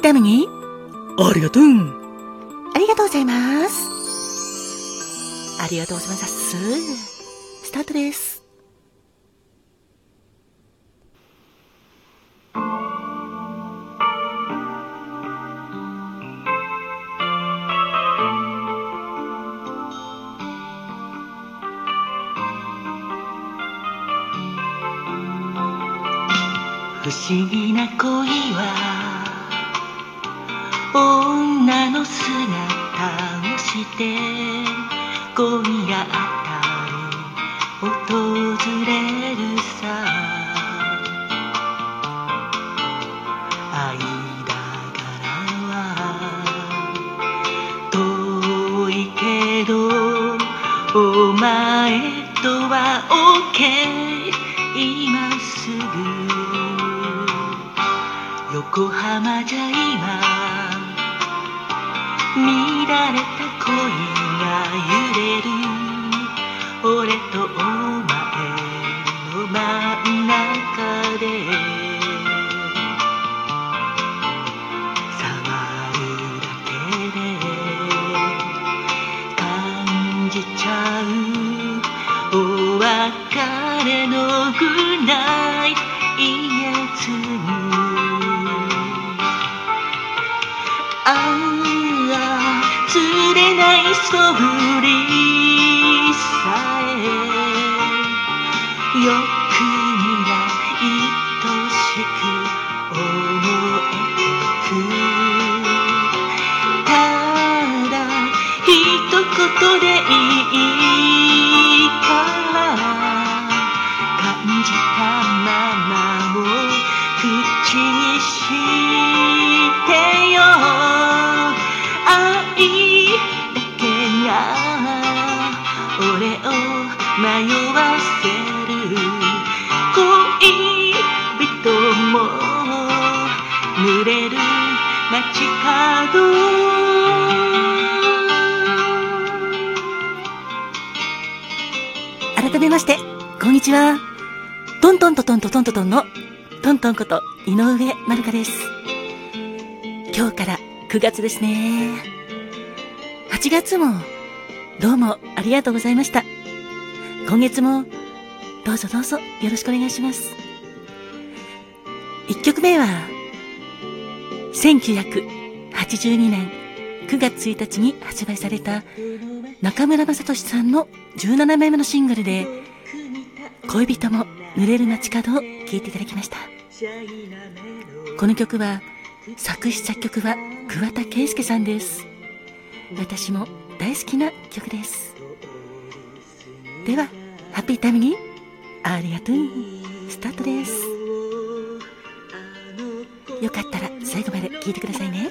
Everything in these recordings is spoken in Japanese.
ータイムに？ありがとうありがとうございます。ありがとうございます。スタートです。不思議な恋は女の姿をして今夜あたり訪れるさ。愛だからは遠いけどお前とは OK 今すぐ横浜じゃ今乱れた恋が揺れる俺とお前の真ん中で触るだけで感じちゃうお別れのグナイそぶりさえよくには愛しく思えてく。ただ一言でいい。も濡れる街角改めまして、こんにちは。トントントントントントントンのトントンこと井上まるかです。今日から9月ですね。8月もどうもありがとうございました。今月もどうぞどうぞよろしくお願いします。1曲目は1982年9月1日に発売された中村雅俊さんの17枚目のシングルで恋人も濡れる街角を聴いていただきました。この曲は作詞作曲は桑田佳祐さんです。私も大好きな曲です。ではハッピータイムにありがとうスタートです。よかったら最後まで聴いてくださいね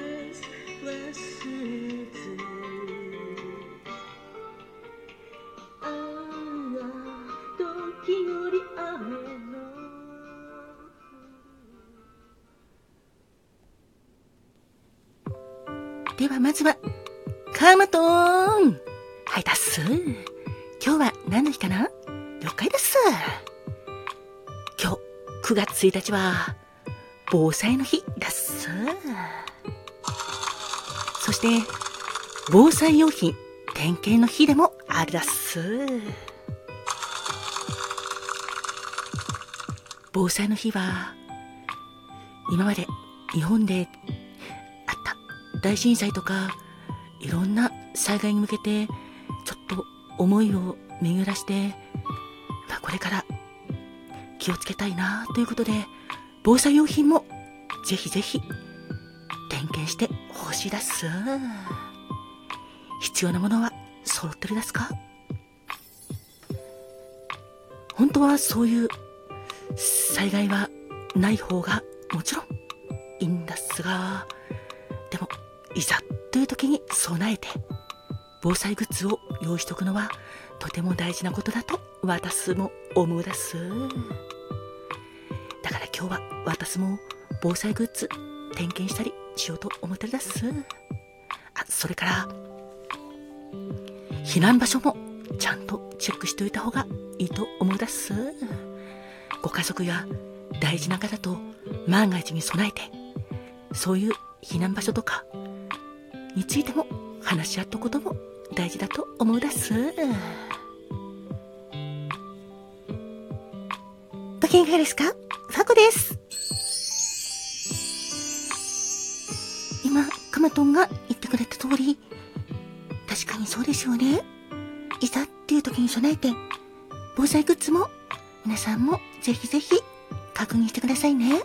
ではまずは、カーマトーンはい、だっす。今日は何の日かな？了解です。今日、9月1日は、防災の日だっす。そして、防災用品点検の日でもあるだっす。防災の日は、今まで日本であった大震災とかいろんな災害に向けてちょっと思いを巡らして、まあ、これから気をつけたいなということで防災用品もぜひぜひ点検してほしいです必要なものは揃ってるですか？本当はそういう災害はない方がもちろんいいんですが、でも、いざという時に備えて、防災グッズを用意しておくのはとても大事なことだと私も思うです。だから今日は私も防災グッズ点検したりしようと思ってるです。あ、それから、避難場所もちゃんとチェックしておいた方がいいと思うです。ご家族や大事な方と万が一に備えて、そういう避難場所とかについても話し合ったことも大事だと思うだす。ご機嫌いかがですか？ファコです。今、カマトンが言ってくれた通り、確かにそうですよね。いざっていう時に備えて、防災グッズも皆さんもぜひぜひ確認してくださいね。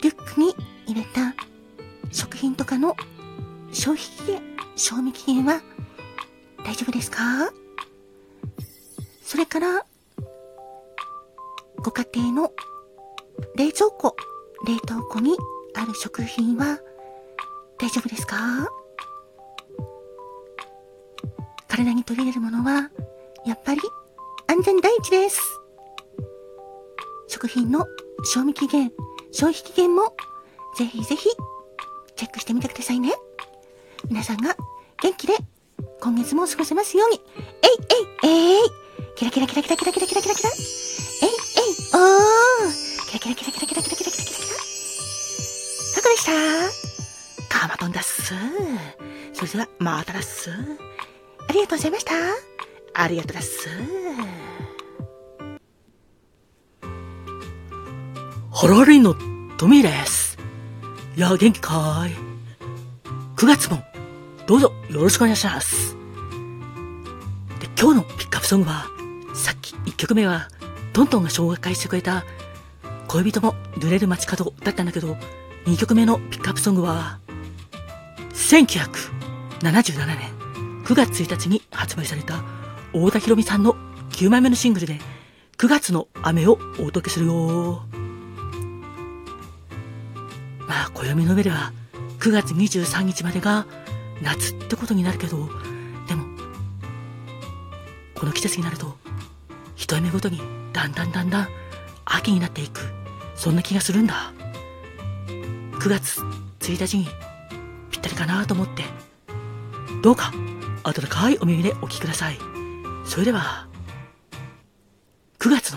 リュックに入れた食品とかの消費期限、賞味期限は大丈夫ですか？それから、ご家庭の冷蔵庫、冷凍庫にある食品は大丈夫ですか？体に取り入れるものは、やっぱり安全第一です。食品の賞味期限、消費期限もぜひぜひチェックしてみてくださいね。皆さんが元気で今月も過ごせますように。えいえいえいキラキラキラキラキラキラキラキラキラキラキラキラキラキラキラキラキラキラキラどこでしたカマトンだっす。それでは、まただっす。ありがとうございました。ありがとうだっす。ハロリンのトミーです。いや、元気かい ?9 月もどうぞよろしくお願いします。で、今日のピックアップソングは、さっき1曲目は、トントンが紹介してくれた、恋人も濡れる街角だったんだけど、2曲目のピックアップソングは、1977年9月1日に発売された、大田博美さんの9枚目のシングルで、9月の雨をお届けするよ。まあ、暦の上では、9月23日までが夏ってことになるけど、でも、この季節になると、一目ごとにだんだんだんだん秋になっていく、そんな気がするんだ。9月1日にぴったりかなと思って、どうか温かいお耳でお聞きください。それでは、9月の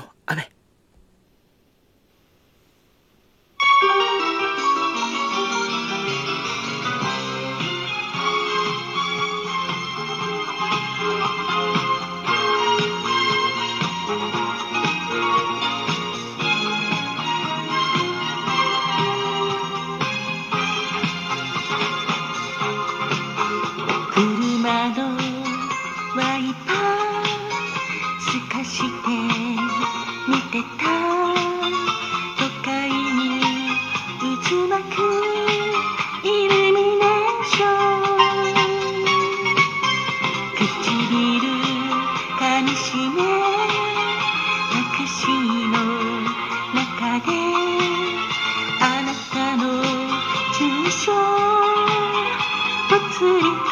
窓はいたすかして見てた都会に渦巻くイルミネーション唇かみしめタクシーの中であなたの住所ぽつり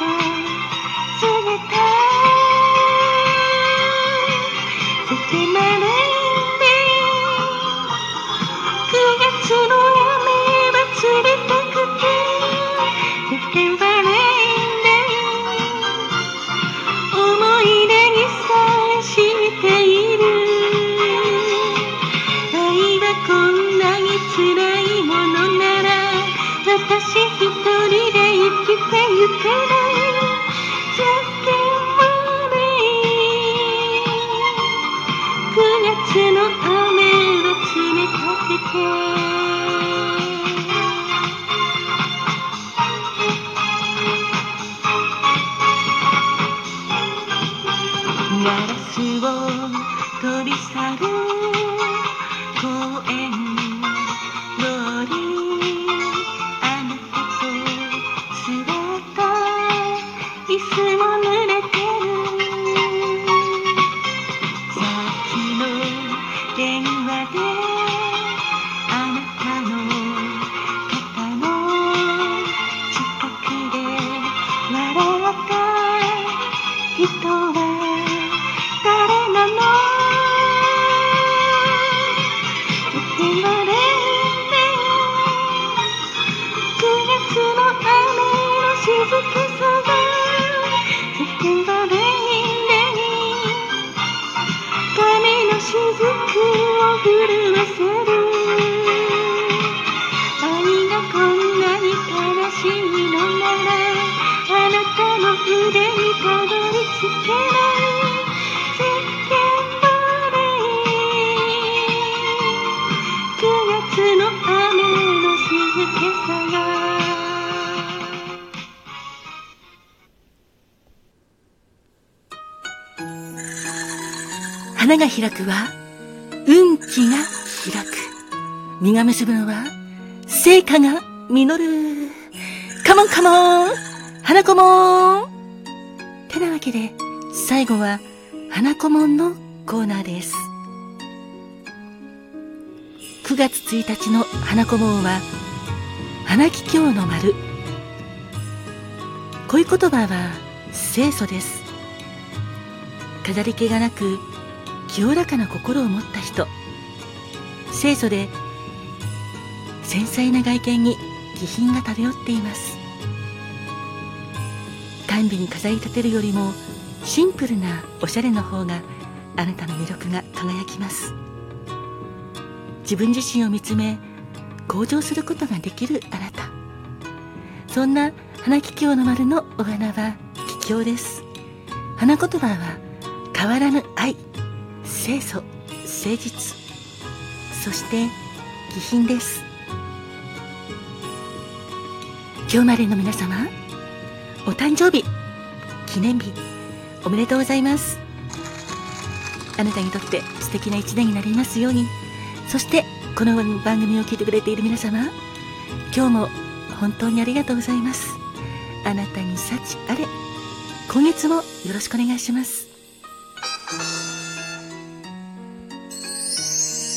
ガラスを飛び去る公園通あなたと座った椅子もせにたどい9月の雨の静けさが花が開くは運気が開く。実が結ぶのは成果が実る。カモンカモン花子もてなわけで、最後は、花子もんのコーナーです。9月1日の花子門は、花木京の丸。恋言葉は、清楚です。飾り気がなく、清らかな心を持った人。清楚で、繊細な外見に気品が漂っています。甘美に飾り立てるよりも、シンプルなおしゃれの方が、あなたの魅力が輝きます。自分自身を見つめ向上することができるあなた。そんな花桔梗の丸のお花は桔梗です。花言葉は変わらぬ愛清楚誠実。そして気品です。今日までの皆様お誕生日。記念日。おめでとうございます。あなたにとって素敵な一年になりますように。そしてこの番組を聞いてくれている皆様今日も本当にありがとうございます。あなたに幸あれ。今月もよろしくお願いします。